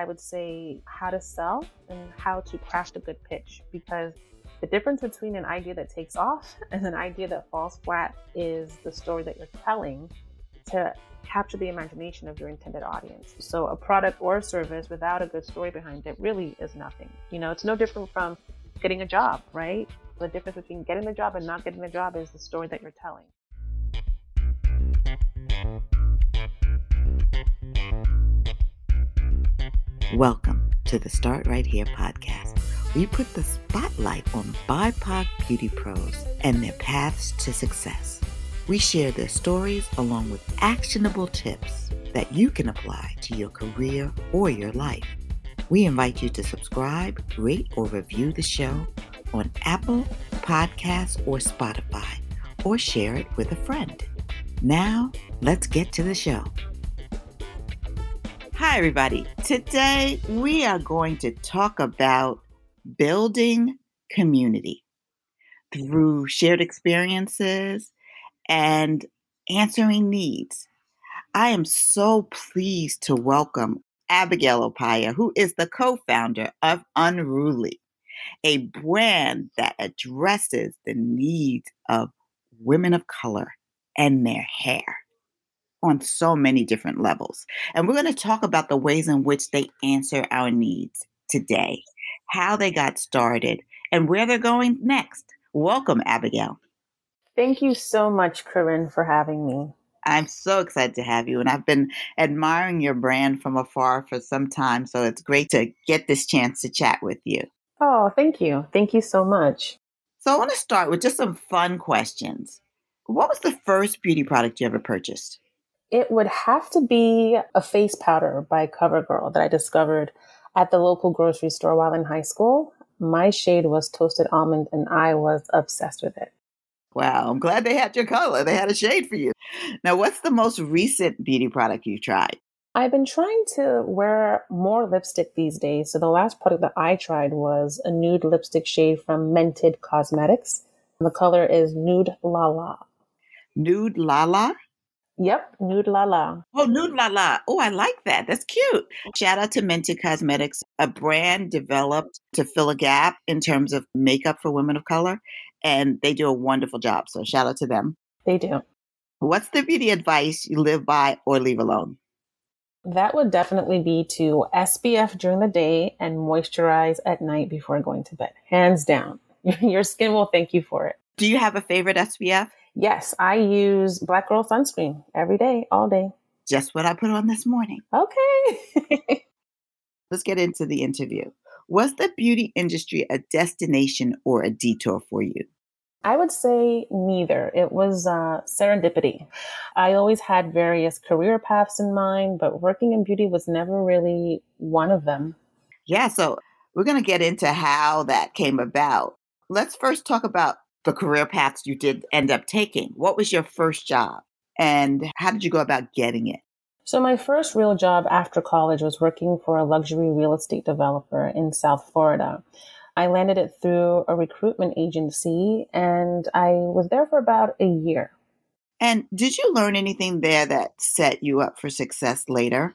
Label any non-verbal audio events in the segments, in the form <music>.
I would say how to sell and how to craft a good pitch because the difference between an idea that takes off <laughs> and an idea that falls flat is the story that you're telling to capture the imagination of your intended audience. So, a product or a service without a good story behind it really is nothing. You know, it's no different from getting a job, right? The difference between getting the job and not getting the job is the story that you're telling. Welcome to the Start Right Here podcast. We put the spotlight on BIPOC beauty pros and their paths to success. We share their stories along with actionable tips that you can apply to your career or your life. We invite you to subscribe, rate, or review the show on Apple Podcasts or Spotify, or share it with a friend. Now, let's get to the show. Hi, everybody. Today we are going to talk about building community through shared experiences and answering needs. I am so pleased to welcome Abigail Opiah, who is the co founder of Unruly, a brand that addresses the needs of women of color and their hair on so many different levels. And we're going to talk about the ways in which they answer our needs today, how they got started, and where they're going next. Welcome, Abigail. Thank you so much, Corinne, for having me. I'm so excited to have you, and I've been admiring your brand from afar for some time, so it's great to get this chance to chat with you. Oh, thank you. Thank you so much. So, I want to start with just some fun questions. What was the first beauty product you ever purchased? It would have to be a face powder by CoverGirl that I discovered at the local grocery store while in high school. My shade was toasted almond, and I was obsessed with it. Wow, I'm glad they had your color. They had a shade for you. Now, what's the most recent beauty product you've tried? I've been trying to wear more lipstick these days. So, the last product that I tried was a nude lipstick shade from Mented Cosmetics. The color is Nude Lala. Nude Lala? Yep, Nude Lala. Oh, Nude Lala. Oh, I like that. That's cute. Shout out to Mented Cosmetics, a brand developed to fill a gap in terms of makeup for women of color. And they do a wonderful job. So shout out to them. They do. What's the beauty advice you live by or leave alone? That would definitely be to SPF during the day and moisturize at night before going to bed. Hands down. <laughs> Your skin will thank you for it. Do you have a favorite SPF? Yes, I use Black Girl sunscreen every day, all day. Just what I put on this morning. Okay. <laughs> Let's get into the interview. Was the beauty industry a destination or a detour for you? I would say neither. It was uh, serendipity. I always had various career paths in mind, but working in beauty was never really one of them. Yeah, so we're going to get into how that came about. Let's first talk about the career paths you did end up taking. What was your first job and how did you go about getting it? So, my first real job after college was working for a luxury real estate developer in South Florida. I landed it through a recruitment agency and I was there for about a year. And did you learn anything there that set you up for success later?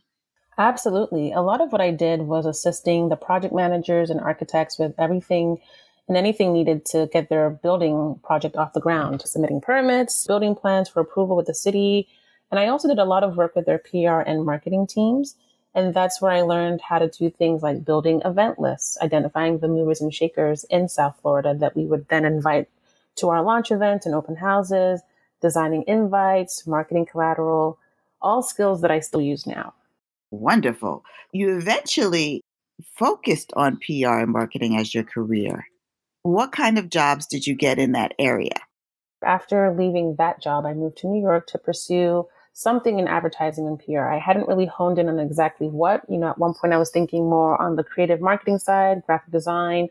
Absolutely. A lot of what I did was assisting the project managers and architects with everything and anything needed to get their building project off the ground, submitting permits, building plans for approval with the city. And I also did a lot of work with their PR and marketing teams. And that's where I learned how to do things like building event lists, identifying the movers and shakers in South Florida that we would then invite to our launch event and open houses, designing invites, marketing collateral, all skills that I still use now. Wonderful. You eventually focused on PR and marketing as your career. What kind of jobs did you get in that area? After leaving that job, I moved to New York to pursue something in advertising and PR. I hadn't really honed in on exactly what. You know, at one point I was thinking more on the creative marketing side, graphic design,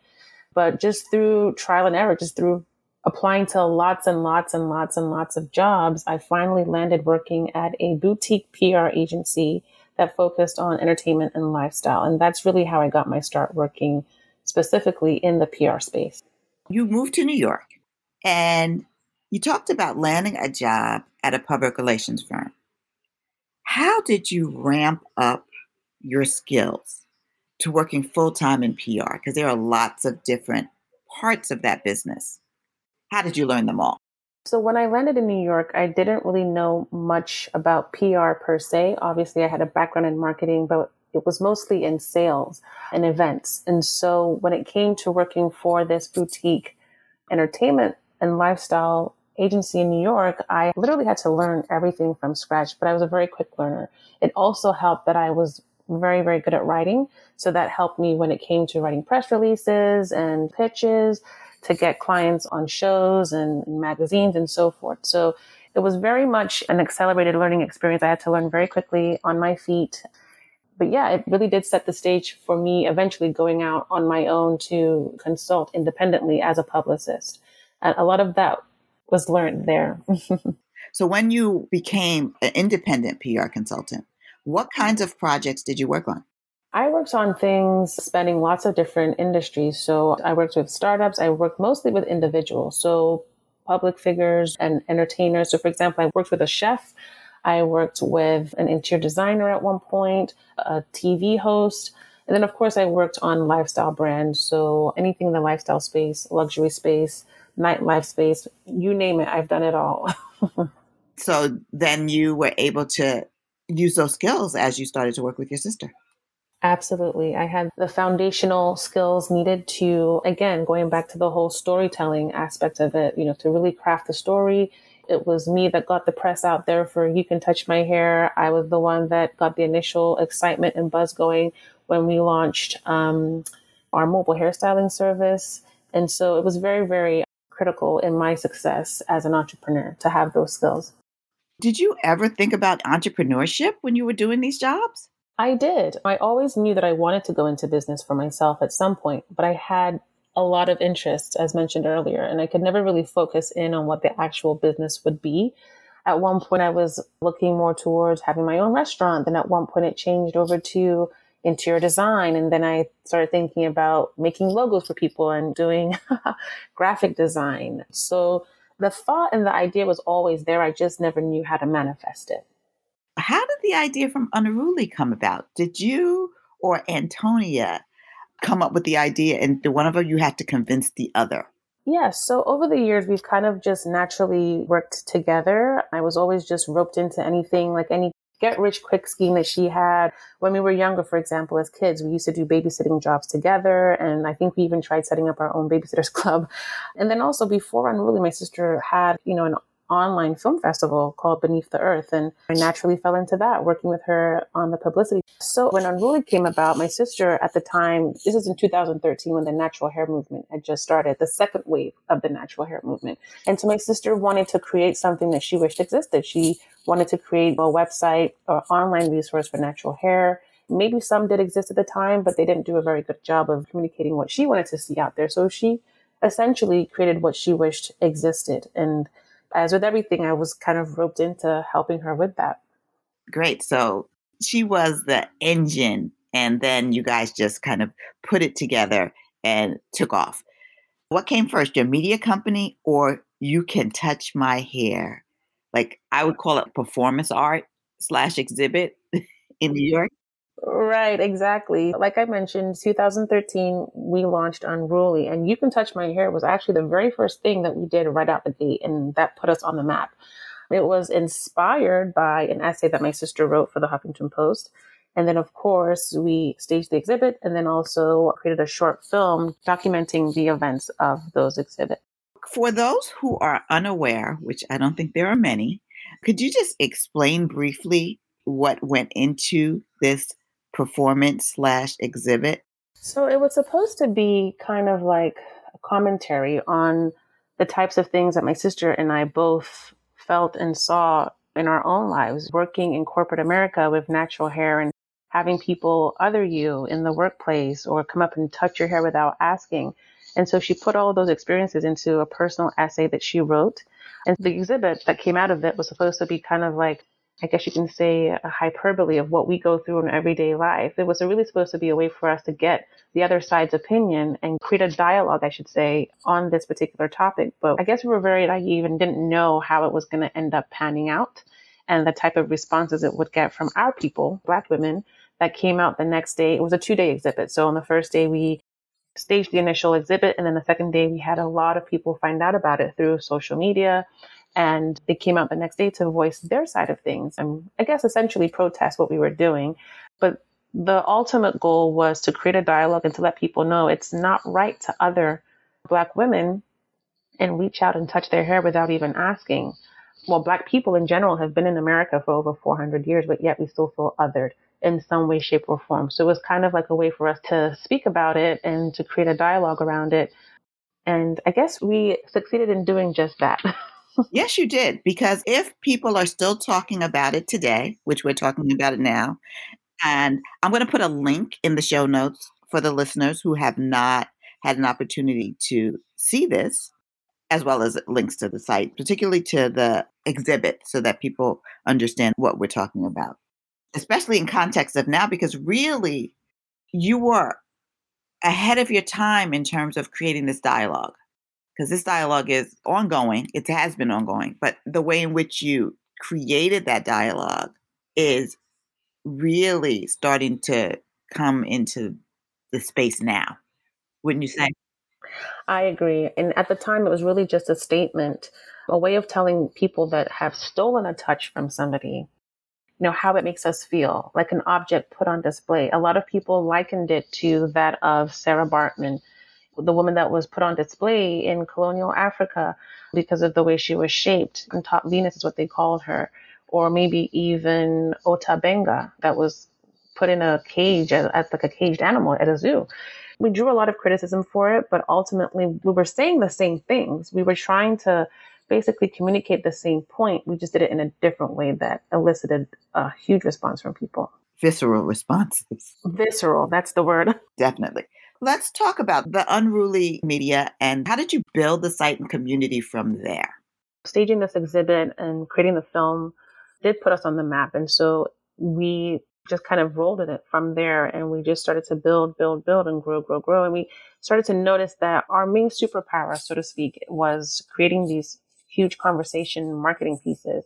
but just through trial and error, just through applying to lots and lots and lots and lots of jobs, I finally landed working at a boutique PR agency that focused on entertainment and lifestyle. And that's really how I got my start working specifically in the PR space. You moved to New York and you talked about landing a job at a public relations firm. How did you ramp up your skills to working full time in PR? Because there are lots of different parts of that business. How did you learn them all? So when I landed in New York, I didn't really know much about PR per se. Obviously, I had a background in marketing, but it was mostly in sales and events. And so when it came to working for this boutique entertainment and lifestyle agency in New York, I literally had to learn everything from scratch, but I was a very quick learner. It also helped that I was very, very good at writing. So that helped me when it came to writing press releases and pitches to get clients on shows and magazines and so forth. So it was very much an accelerated learning experience. I had to learn very quickly on my feet. But yeah, it really did set the stage for me eventually going out on my own to consult independently as a publicist. And a lot of that was learned there. <laughs> so when you became an independent PR consultant, what kinds of projects did you work on? I worked on things spanning lots of different industries. So I worked with startups. I worked mostly with individuals. So public figures and entertainers. So for example, I worked with a chef. I worked with an interior designer at one point, a TV host. And then of course I worked on lifestyle brands. So anything in the lifestyle space, luxury space, nightlife space, you name it, I've done it all. <laughs> so then you were able to use those skills as you started to work with your sister. Absolutely. I had the foundational skills needed to, again, going back to the whole storytelling aspect of it, you know, to really craft the story. It was me that got the press out there for You Can Touch My Hair. I was the one that got the initial excitement and buzz going when we launched um, our mobile hairstyling service. And so it was very, very critical in my success as an entrepreneur to have those skills. Did you ever think about entrepreneurship when you were doing these jobs? I did. I always knew that I wanted to go into business for myself at some point, but I had a lot of interests, as mentioned earlier, and I could never really focus in on what the actual business would be. At one point, I was looking more towards having my own restaurant. Then at one point, it changed over to interior design. And then I started thinking about making logos for people and doing <laughs> graphic design. So the thought and the idea was always there. I just never knew how to manifest it. How did the idea from Unruly come about? Did you or Antonia come up with the idea and the one of them you had to convince the other? Yes. So over the years, we've kind of just naturally worked together. I was always just roped into anything, like any get rich quick scheme that she had. When we were younger, for example, as kids, we used to do babysitting jobs together. And I think we even tried setting up our own babysitters <laughs> club. And then also before Unruly, my sister had, you know, an online film festival called Beneath the Earth. And I naturally fell into that, working with her on the publicity. So when Unruly came about, my sister at the time, this is in 2013 when the natural hair movement had just started, the second wave of the natural hair movement. And so my sister wanted to create something that she wished existed. She wanted to create a website or online resource for natural hair. Maybe some did exist at the time, but they didn't do a very good job of communicating what she wanted to see out there. So she essentially created what she wished existed. And as with everything, I was kind of roped into helping her with that. Great. So she was the engine, and then you guys just kind of put it together and took off. What came first, your media company or you can touch my hair? Like I would call it performance art slash exhibit <laughs> in New York. Right, exactly. Like I mentioned, 2013, we launched Unruly, and You Can Touch My Hair was actually the very first thing that we did right out the gate, and that put us on the map. It was inspired by an essay that my sister wrote for the Huffington Post. And then, of course, we staged the exhibit and then also created a short film documenting the events of those exhibits. For those who are unaware, which I don't think there are many, could you just explain briefly what went into this performance slash exhibit? So it was supposed to be kind of like a commentary on the types of things that my sister and I both felt and saw in our own lives, working in corporate America with natural hair and having people other you in the workplace or come up and touch your hair without asking. And so she put all those experiences into a personal essay that she wrote. And the exhibit that came out of it was supposed to be kind of like I guess you can say, a hyperbole of what we go through in everyday life. It was really supposed to be a way for us to get the other side's opinion and create a dialogue, I should say, on this particular topic. But I guess we were very naive and didn't know how it was going to end up panning out and the type of responses it would get from our people, Black women, that came out the next day. It was a two day exhibit. So on the first day, we staged the initial exhibit. And then the second day, we had a lot of people find out about it through social media. And they came out the next day to voice their side of things and I guess essentially protest what we were doing. But the ultimate goal was to create a dialogue and to let people know it's not right to other Black women and reach out and touch their hair without even asking. Well, Black people in general have been in America for over 400 years, but yet we still feel othered in some way, shape, or form. So it was kind of like a way for us to speak about it and to create a dialogue around it. And I guess we succeeded in doing just that. <laughs> yes, you did. Because if people are still talking about it today, which we're talking about it now, and I'm going to put a link in the show notes for the listeners who have not had an opportunity to see this, as well as links to the site, particularly to the exhibit, so that people understand what we're talking about especially in context of now, because really you were ahead of your time in terms of creating this dialogue. Because this dialogue is ongoing, it has been ongoing, but the way in which you created that dialogue is really starting to come into the space now, wouldn't you say? I agree. And at the time, it was really just a statement, a way of telling people that have stolen a touch from somebody you know, how it makes us feel, like an object put on display. A lot of people likened it to that of Sarah Baartman, the woman that was put on display in colonial Africa because of the way she was shaped. And top Venus is what they called her. Or maybe even Ota Benga, that was put in a cage as, as like a caged animal at a zoo. We drew a lot of criticism for it, but ultimately we were saying the same things. We were trying to basically communicate the same point. We just did it in a different way that elicited a huge response from people. Visceral responses. Visceral, that's the word. Definitely. Let's talk about the unruly media and how did you build the site and community from there? Staging this exhibit and creating the film did put us on the map. And so we just kind of rolled in it from there and we just started to build, build, build and grow, grow, grow. And we started to notice that our main superpower, so to speak, was creating these huge conversation marketing pieces.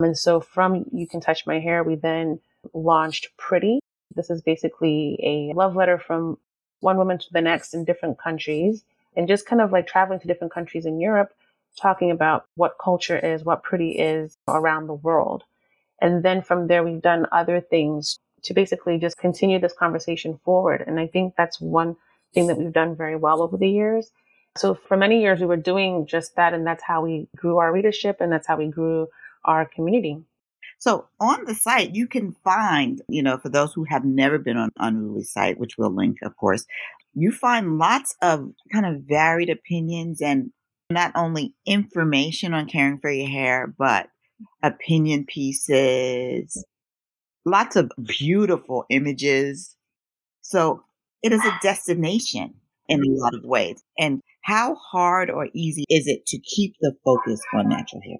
And so from You Can Touch My Hair, we then launched Pretty. This is basically a love letter from one woman to the next in different countries and just kind of like traveling to different countries in Europe, talking about what culture is, what pretty is around the world. And then from there, we've done other things to basically just continue this conversation forward. And I think that's one thing that we've done very well over the years so for many years, we were doing just that. And that's how we grew our readership and that's how we grew our community. So on the site, you can find, you know, for those who have never been on Unruly site, which we'll link, of course, you find lots of kind of varied opinions and not only information on caring for your hair, but opinion pieces, lots of beautiful images. So it is a destination in a lot of ways. And how hard or easy is it to keep the focus on natural hair?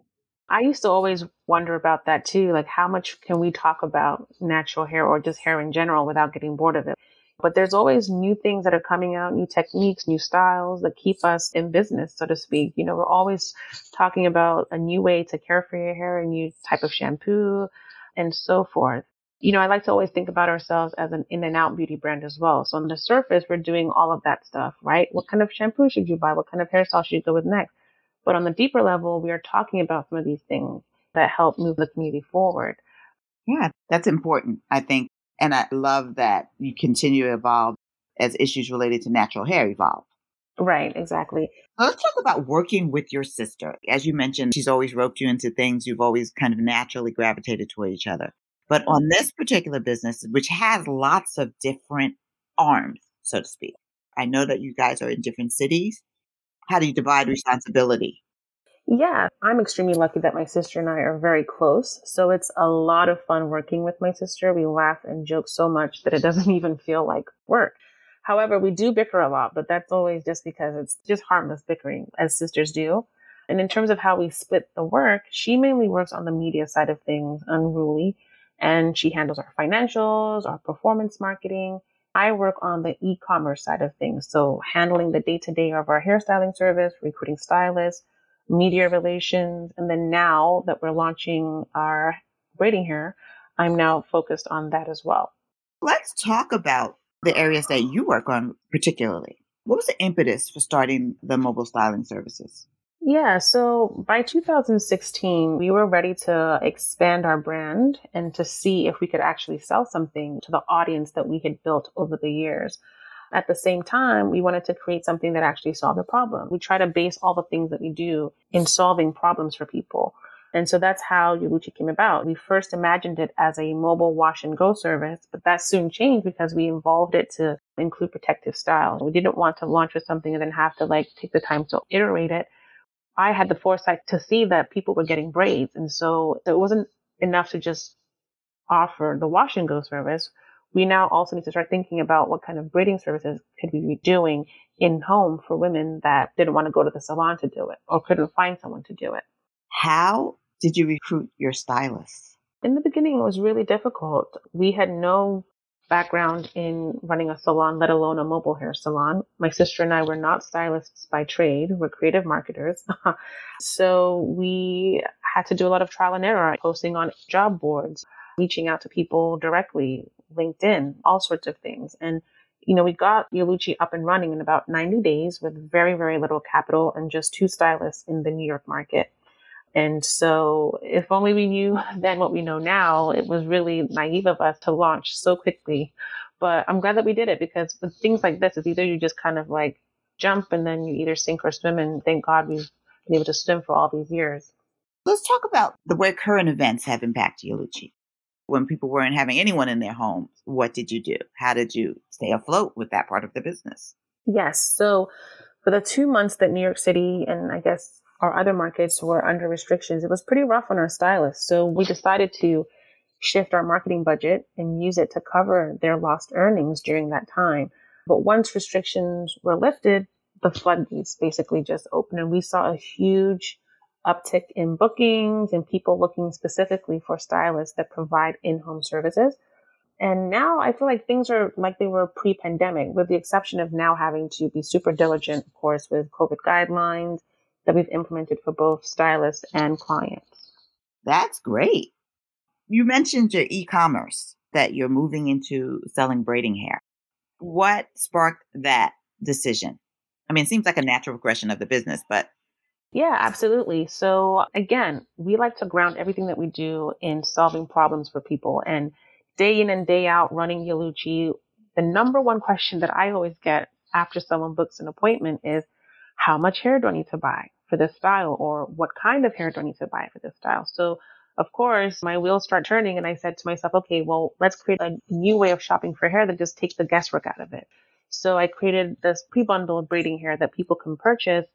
I used to always wonder about that too. Like, how much can we talk about natural hair or just hair in general without getting bored of it? But there's always new things that are coming out, new techniques, new styles that keep us in business, so to speak. You know, we're always talking about a new way to care for your hair, a new type of shampoo, and so forth you know, I like to always think about ourselves as an in and out beauty brand as well. So on the surface, we're doing all of that stuff, right? What kind of shampoo should you buy? What kind of hairstyle should you go with next? But on the deeper level, we are talking about some of these things that help move the community forward. Yeah, that's important, I think. And I love that you continue to evolve as issues related to natural hair evolve. Right, exactly. Let's talk about working with your sister. As you mentioned, she's always roped you into things. You've always kind of naturally gravitated toward each other. But on this particular business, which has lots of different arms, so to speak, I know that you guys are in different cities. How do you divide responsibility? Yeah, I'm extremely lucky that my sister and I are very close. So it's a lot of fun working with my sister. We laugh and joke so much that it <laughs> doesn't even feel like work. However, we do bicker a lot, but that's always just because it's just harmless bickering, as sisters do. And in terms of how we split the work, she mainly works on the media side of things, unruly, and she handles our financials, our performance marketing. I work on the e-commerce side of things. So handling the day to day of our hairstyling service, recruiting stylists, media relations. And then now that we're launching our braiding hair, I'm now focused on that as well. Let's talk about the areas that you work on particularly. What was the impetus for starting the mobile styling services? Yeah, so by 2016, we were ready to expand our brand and to see if we could actually sell something to the audience that we had built over the years. At the same time, we wanted to create something that actually solved a problem. We try to base all the things that we do in solving problems for people. And so that's how Yeluchi came about. We first imagined it as a mobile wash and go service, but that soon changed because we involved it to include protective styles. We didn't want to launch with something and then have to like take the time to iterate it. I had the foresight to see that people were getting braids. And so it wasn't enough to just offer the wash and go service. We now also need to start thinking about what kind of braiding services could we be doing in home for women that didn't want to go to the salon to do it or couldn't find someone to do it. How did you recruit your stylists? In the beginning, it was really difficult. We had no background in running a salon, let alone a mobile hair salon. My sister and I were not stylists by trade. We're creative marketers. <laughs> so we had to do a lot of trial and error, posting on job boards, reaching out to people directly, LinkedIn, all sorts of things. And, you know, we got Yeluchi up and running in about 90 days with very, very little capital and just two stylists in the New York market. And so if only we knew <laughs> then what we know now, it was really naive of us to launch so quickly. But I'm glad that we did it because with things like this, it's either you just kind of like jump and then you either sink or swim. And thank God we've been able to swim for all these years. Let's talk about the way current events have impacted you, Yeluchi. When people weren't having anyone in their homes, what did you do? How did you stay afloat with that part of the business? Yes. So for the two months that New York City and I guess our other markets were under restrictions, it was pretty rough on our stylists. So we decided to shift our marketing budget and use it to cover their lost earnings during that time. But once restrictions were lifted, the floodgates basically just opened and we saw a huge uptick in bookings and people looking specifically for stylists that provide in-home services. And now I feel like things are like they were pre-pandemic with the exception of now having to be super diligent, of course, with COVID guidelines that we've implemented for both stylists and clients. That's great. You mentioned your e commerce that you're moving into selling braiding hair. What sparked that decision? I mean, it seems like a natural progression of the business, but. Yeah, absolutely. So again, we like to ground everything that we do in solving problems for people. And day in and day out running Yeluchi, the number one question that I always get after someone books an appointment is, how much hair do I need to buy? For this style or what kind of hair do I need to buy for this style? So of course, my wheels start turning and I said to myself, okay, well, let's create a new way of shopping for hair that just takes the guesswork out of it. So I created this pre-bundled braiding hair that people can purchase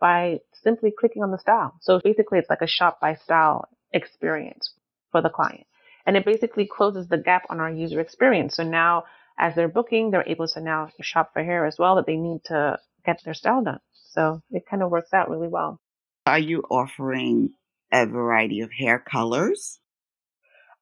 by simply clicking on the style. So basically it's like a shop by style experience for the client. And it basically closes the gap on our user experience. So now as they're booking, they're able to now shop for hair as well that they need to get their style done. So it kind of works out really well. Are you offering a variety of hair colors?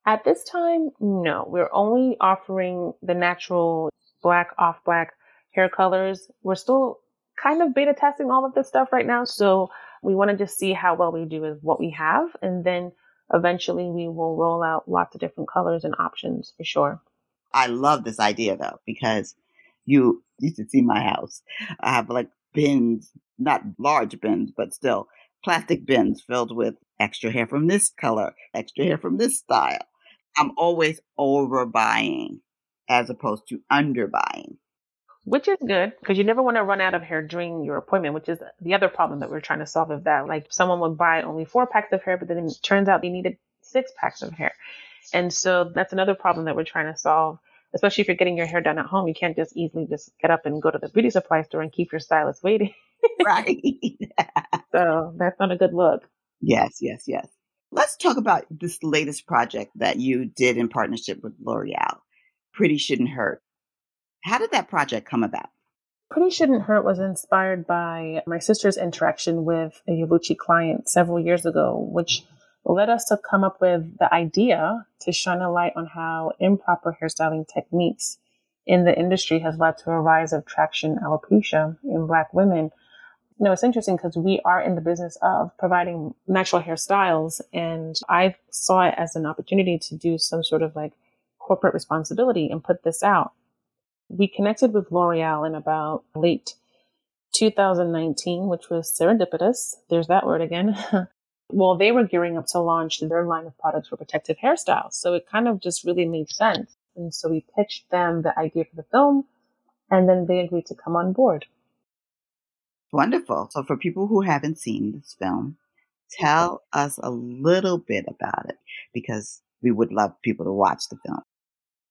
At this time, no. We're only offering the natural black, off black hair colors. We're still kind of beta testing all of this stuff right now. So we want to just see how well we do with what we have. And then eventually we will roll out lots of different colors and options for sure. I love this idea though, because you, you should see my house. I have like bins, not large bins, but still plastic bins filled with extra hair from this color, extra hair from this style. I'm always overbuying as opposed to underbuying. Which is good because you never want to run out of hair during your appointment, which is the other problem that we're trying to solve of that. Like someone would buy only four packs of hair, but then it turns out they needed six packs of hair. And so that's another problem that we're trying to solve especially if you're getting your hair done at home, you can't just easily just get up and go to the beauty supply store and keep your stylist waiting. <laughs> right. <laughs> so that's not a good look. Yes, yes, yes. Let's talk about this latest project that you did in partnership with L'Oreal. Pretty Shouldn't Hurt. How did that project come about? Pretty Shouldn't Hurt was inspired by my sister's interaction with a Yeluchi client several years ago, which led us to come up with the idea to shine a light on how improper hairstyling techniques in the industry has led to a rise of traction alopecia in black women. Know, it's interesting because we are in the business of providing natural hairstyles and I saw it as an opportunity to do some sort of like corporate responsibility and put this out. We connected with L'Oreal in about late 2019, which was serendipitous. There's that word again. <laughs> well, they were gearing up to launch their line of products for protective hairstyles. So it kind of just really made sense. And so we pitched them the idea for the film, and then they agreed to come on board. Wonderful. So, for people who haven't seen this film, tell us a little bit about it because we would love people to watch the film.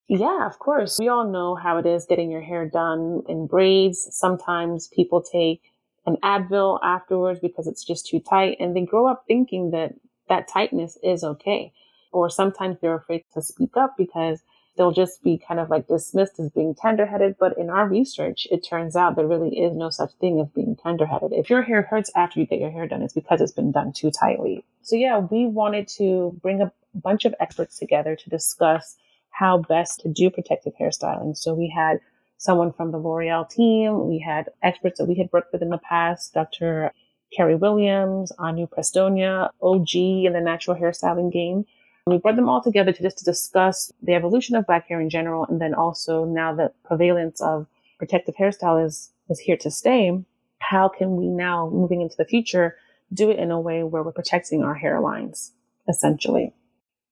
Yeah, of course. We all know how it is getting your hair done in braids. Sometimes people take an Advil afterwards because it's just too tight and they grow up thinking that that tightness is okay. Or sometimes they're afraid to speak up because they'll just be kind of like dismissed as being tenderheaded. But in our research, it turns out there really is no such thing as being tenderheaded. If your hair hurts after you get your hair done, it's because it's been done too tightly. So yeah, we wanted to bring a bunch of experts together to discuss how best to do protective hairstyling. So we had someone from the L'Oreal team. We had experts that we had worked with in the past, Dr. Kari Williams, Anu Prestonia, OG in the natural hairstyling game. We brought them all together to just to discuss the evolution of black hair in general, and then also now that prevalence of protective hairstyle is is here to stay. How can we now, moving into the future, do it in a way where we're protecting our hairlines, essentially?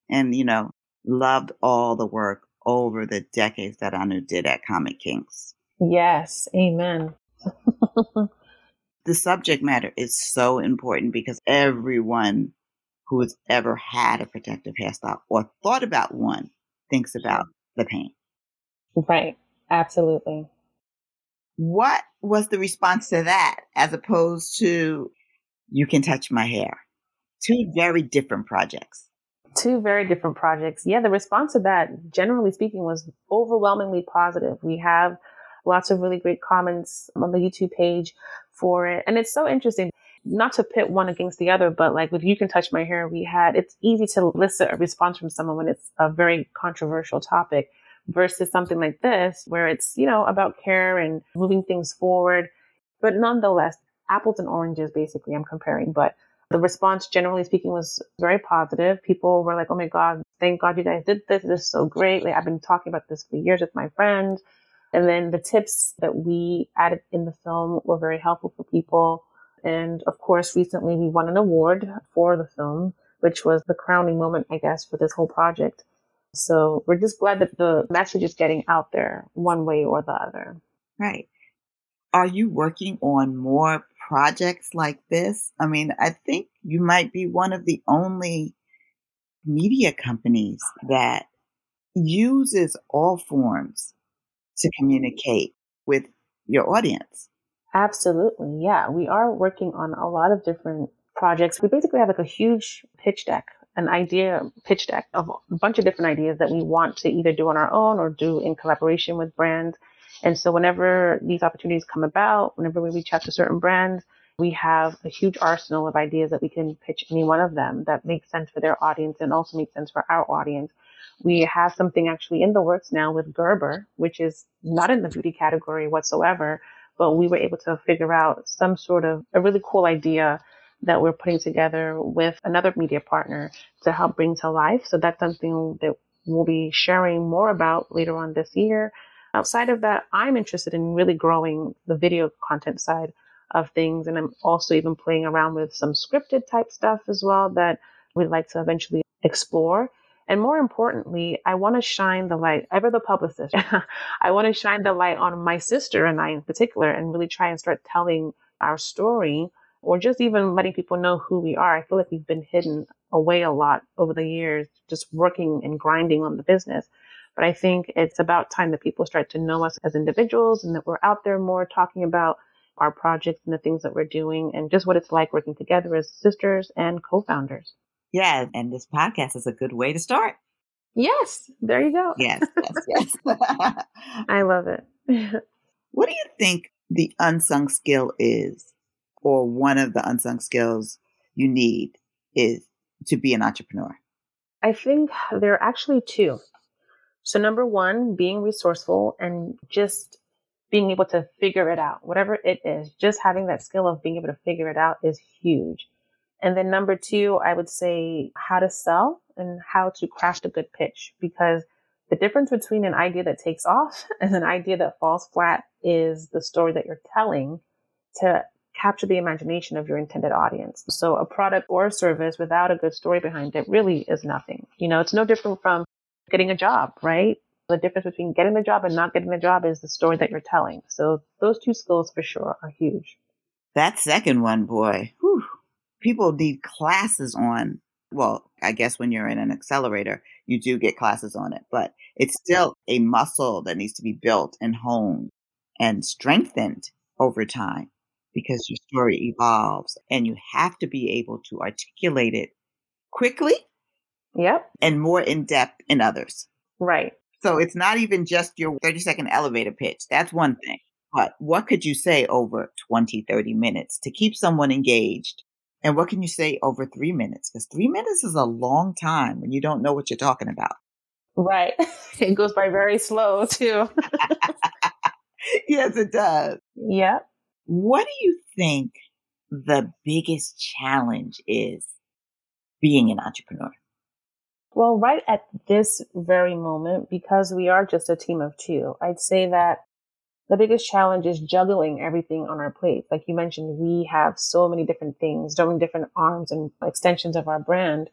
And you know, loved all the work over the decades that Anu did at Khamit Kinks. Yes, amen. <laughs> the subject matter is so important because everyone who has ever had a protective hairstyle or thought about one thinks about mm-hmm. the pain. Right. Absolutely. What was the response to that as opposed to you can touch my hair? Two very different projects two very different projects. Yeah, the response to that, generally speaking, was overwhelmingly positive. We have lots of really great comments on the YouTube page for it. And it's so interesting, not to pit one against the other, but like with You Can Touch My Hair, we had, it's easy to elicit a response from someone when it's a very controversial topic versus something like this, where it's, you know, about care and moving things forward. But nonetheless, apples and oranges, basically, I'm comparing, but the response, generally speaking, was very positive. People were like, oh my God, thank God you guys did this. This is so great. Like, I've been talking about this for years with my friend. And then the tips that we added in the film were very helpful for people. And of course, recently we won an award for the film, which was the crowning moment, I guess, for this whole project. So we're just glad that the message is getting out there one way or the other. Right. Are you working on more projects like this. I mean, I think you might be one of the only media companies that uses all forms to communicate with your audience. Absolutely. Yeah. We are working on a lot of different projects. We basically have like a huge pitch deck, an idea pitch deck of a bunch of different ideas that we want to either do on our own or do in collaboration with brands. And so whenever these opportunities come about, whenever we reach out to certain brands, we have a huge arsenal of ideas that we can pitch any one of them that makes sense for their audience and also makes sense for our audience. We have something actually in the works now with Gerber, which is not in the beauty category whatsoever, but we were able to figure out some sort of a really cool idea that we're putting together with another media partner to help bring to life. So that's something that we'll be sharing more about later on this year. Outside of that, I'm interested in really growing the video content side of things. And I'm also even playing around with some scripted type stuff as well that we'd like to eventually explore. And more importantly, I want to shine the light, ever the publicist, <laughs> I want to shine the light on my sister and I in particular and really try and start telling our story or just even letting people know who we are. I feel like we've been hidden away a lot over the years, just working and grinding on the business. But I think it's about time that people start to know us as individuals and that we're out there more talking about our projects and the things that we're doing and just what it's like working together as sisters and co-founders. Yeah, and this podcast is a good way to start. Yes, there you go. Yes, <laughs> yes, yes. <laughs> I love it. <laughs> what do you think the unsung skill is, or one of the unsung skills you need is to be an entrepreneur? I think there are actually two. So, number one, being resourceful and just being able to figure it out, whatever it is, just having that skill of being able to figure it out is huge. And then number two, I would say how to sell and how to craft a good pitch because The difference between an idea that takes off <laughs> and an idea that falls flat is the story that you're telling to capture the imagination of your intended audience. So a product or a service without a good story behind it really is nothing. You know, it's no different from getting a job, right? The difference between getting the job and not getting the job is the story that you're telling. So those two skills for sure are huge. That second one, boy, whew, people need classes on. Well, I guess when you're in an accelerator, you do get classes on it, but it's still a muscle that needs to be built and honed and strengthened over time because your story evolves and you have to be able to articulate it quickly. Yep. And more in depth in others. Right. So it's not even just your 30 second elevator pitch. That's one thing. But what could you say over 20, 30 minutes to keep someone engaged? And what can you say over three minutes? Because three minutes is a long time when you don't know what you're talking about. Right. <laughs> It goes by very slow too. <laughs> yes, it does. Yep. What do you think the biggest challenge is being an entrepreneur? Well, right at this very moment, because we are just a team of two, I'd say that the biggest challenge is juggling everything on our plate. Like you mentioned, we have so many different things, so many different arms and extensions of our brand.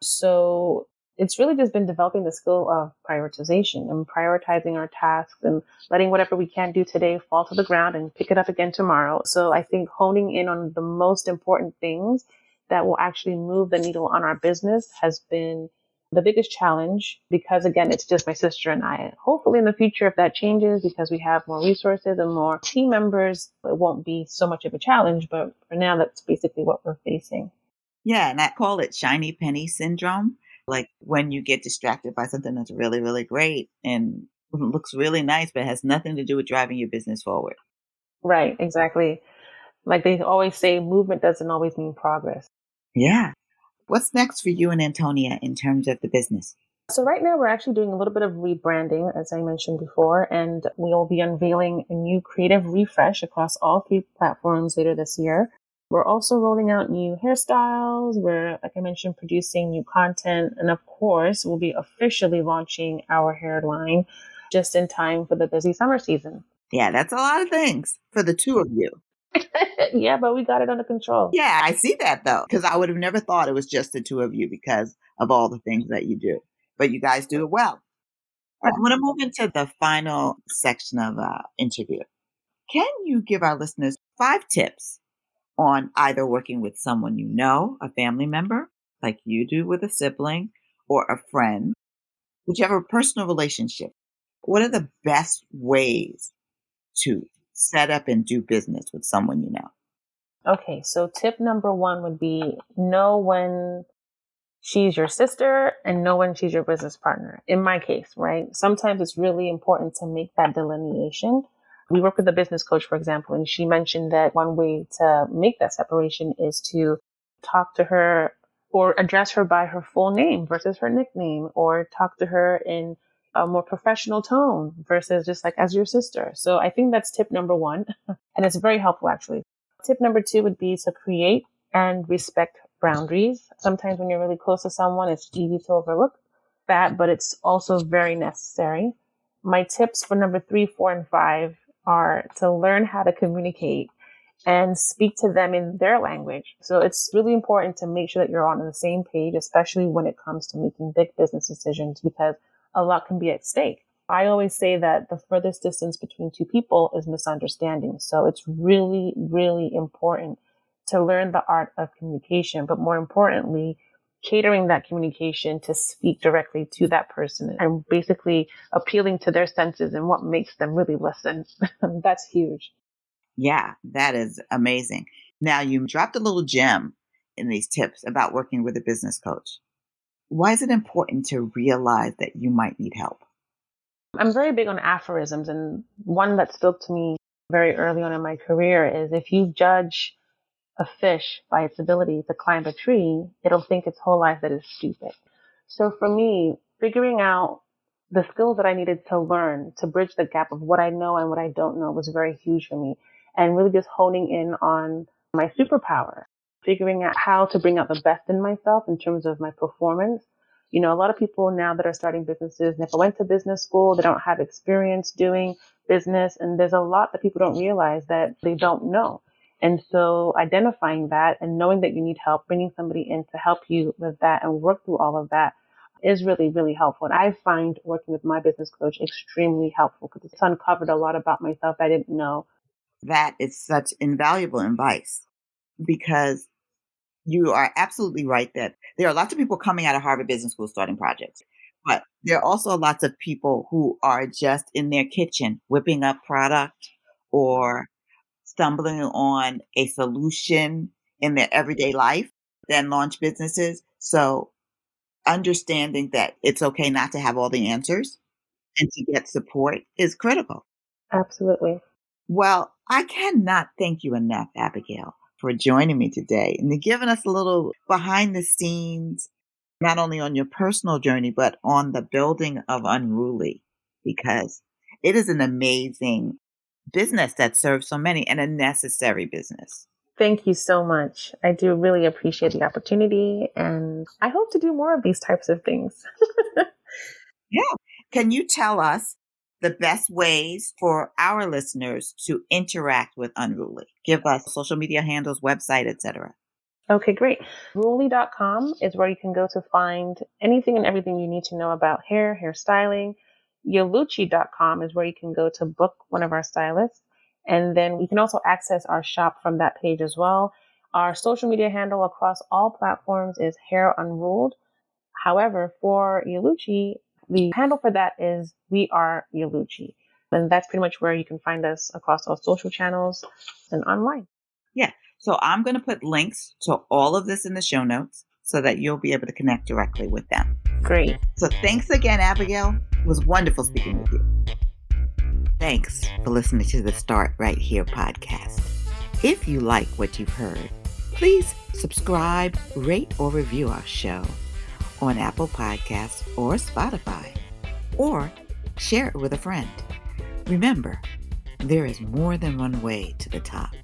So it's really just been developing the skill of prioritization and prioritizing our tasks and letting whatever we can't do today fall to the ground and pick it up again tomorrow. So I think honing in on the most important things that will actually move the needle on our business has been the biggest challenge because again, it's just my sister and I. Hopefully in the future, if that changes because we have more resources and more team members, it won't be so much of a challenge. But for now, that's basically what we're facing. Yeah. And I call it shiny penny syndrome like when you get distracted by something that's really, really great and looks really nice, but has nothing to do with driving your business forward. Right, exactly. Like they always say, movement doesn't always mean progress. Yeah. What's next for you and Antonia in terms of the business? So right now we're actually doing a little bit of rebranding, as I mentioned before, and we'll be unveiling a new creative refresh across all three platforms later this year. We're also rolling out new hairstyles. We're, like I mentioned, producing new content. And of course, we'll be officially launching our hair line just in time for the busy summer season. Yeah, that's a lot of things for the two of you. <laughs> yeah, but we got it under control. Yeah, I see that though, because I would have never thought it was just the two of you because of all the things that you do. But you guys do it well. I want to move into the final section of our interview. Can you give our listeners five tips on either working with someone you know, a family member, like you do with a sibling, or a friend, whichever personal relationship. What are the best ways to set up and do business with someone you know? Okay, so tip number one would be know when she's your sister and know when she's your business partner. In my case, right? Sometimes it's really important to make that delineation we work with a business coach, for example, and she mentioned that one way to make that separation is to talk to her or address her by her full name versus her nickname or talk to her in a more professional tone versus just like as your sister. So I think that's tip number one. <laughs> and it's very helpful actually. Tip number two would be to create and respect boundaries. Sometimes when you're really close to someone, it's easy to overlook that, but it's also very necessary. My tips for number three, four, and five are to learn how to communicate and speak to them in their language. So it's really important to make sure that you're on the same page, especially when it comes to making big business decisions, because a lot can be at stake. I always say that the furthest distance between two people is misunderstanding. So it's really, really important to learn the art of communication, but more importantly, catering that communication to speak directly to that person and basically appealing to their senses and what makes them really listen. <laughs> That's huge. Yeah, that is amazing. Now, you dropped a little gem in these tips about working with a business coach. Why is it important to realize that you might need help? I'm very big on aphorisms, and one that spoke to me very early on in my career is if you judge a fish by its ability to climb a tree, it'll think its whole life that it's stupid. So for me, figuring out the skills that I needed to learn to bridge the gap of what I know and what I don't know was very huge for me. And really just honing in on my superpower, figuring out how to bring out the best in myself in terms of my performance, You know, a lot of people now that are starting businesses never went to business school. They don't have experience doing business. And there's a lot that people don't realize that they don't know. And so identifying that and knowing that you need help, bringing somebody in to help you with that and work through all of that is really, really helpful. And I find working with my business coach extremely helpful because it's uncovered a lot about myself I didn't know. That is such invaluable advice because you are absolutely right that there are lots of people coming out of Harvard Business School starting projects, but there are also lots of people who are just in their kitchen whipping up product or stumbling on a solution in their everyday life, then launch businesses. So understanding that it's okay not to have all the answers and to get support is critical. Absolutely. Well, I cannot thank you enough, Abigail, for joining me today and giving us a little behind the scenes, not only on your personal journey, but on the building of Unruly, because it is an amazing business that serves so many and a necessary business. Thank you so much. I do really appreciate the opportunity and I hope to do more of these types of things. <laughs> yeah. Can you tell us the best ways for our listeners to interact with Unruly? Give us social media handles, website, etc. Okay, great. Ruly.com is where you can go to find anything and everything you need to know about hair, hairstyling. Yeluchi.com is where you can go to book one of our stylists. And then you can also access our shop from that page as well. Our social media handle across all platforms is Hair Unruled. However, for Yeluchi, the handle for that is We Are Yeluchi. And that's pretty much where you can find us across all social channels and online. Yeah. So I'm going to put links to all of this in the show notes so that you'll be able to connect directly with them. Great. So thanks again, Abigail. It was wonderful speaking with you. Thanks for listening to the Start Right Here podcast. If you like what you've heard, please subscribe, rate, or review our show on Apple Podcasts or Spotify, or share it with a friend. Remember, there is more than one way to the top,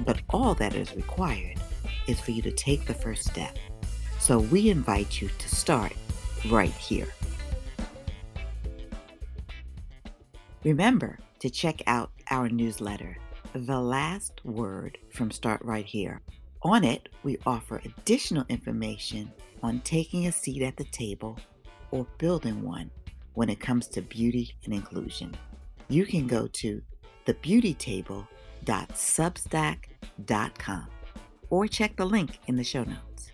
but all that is required is for you to take the first step. So we invite you to start right here. Remember to check out our newsletter, The Last Word from Start Right Here. On it, we offer additional information on taking a seat at the table or building one when it comes to beauty and inclusion. You can go to thebeautytable.substack.com or check the link in the show notes.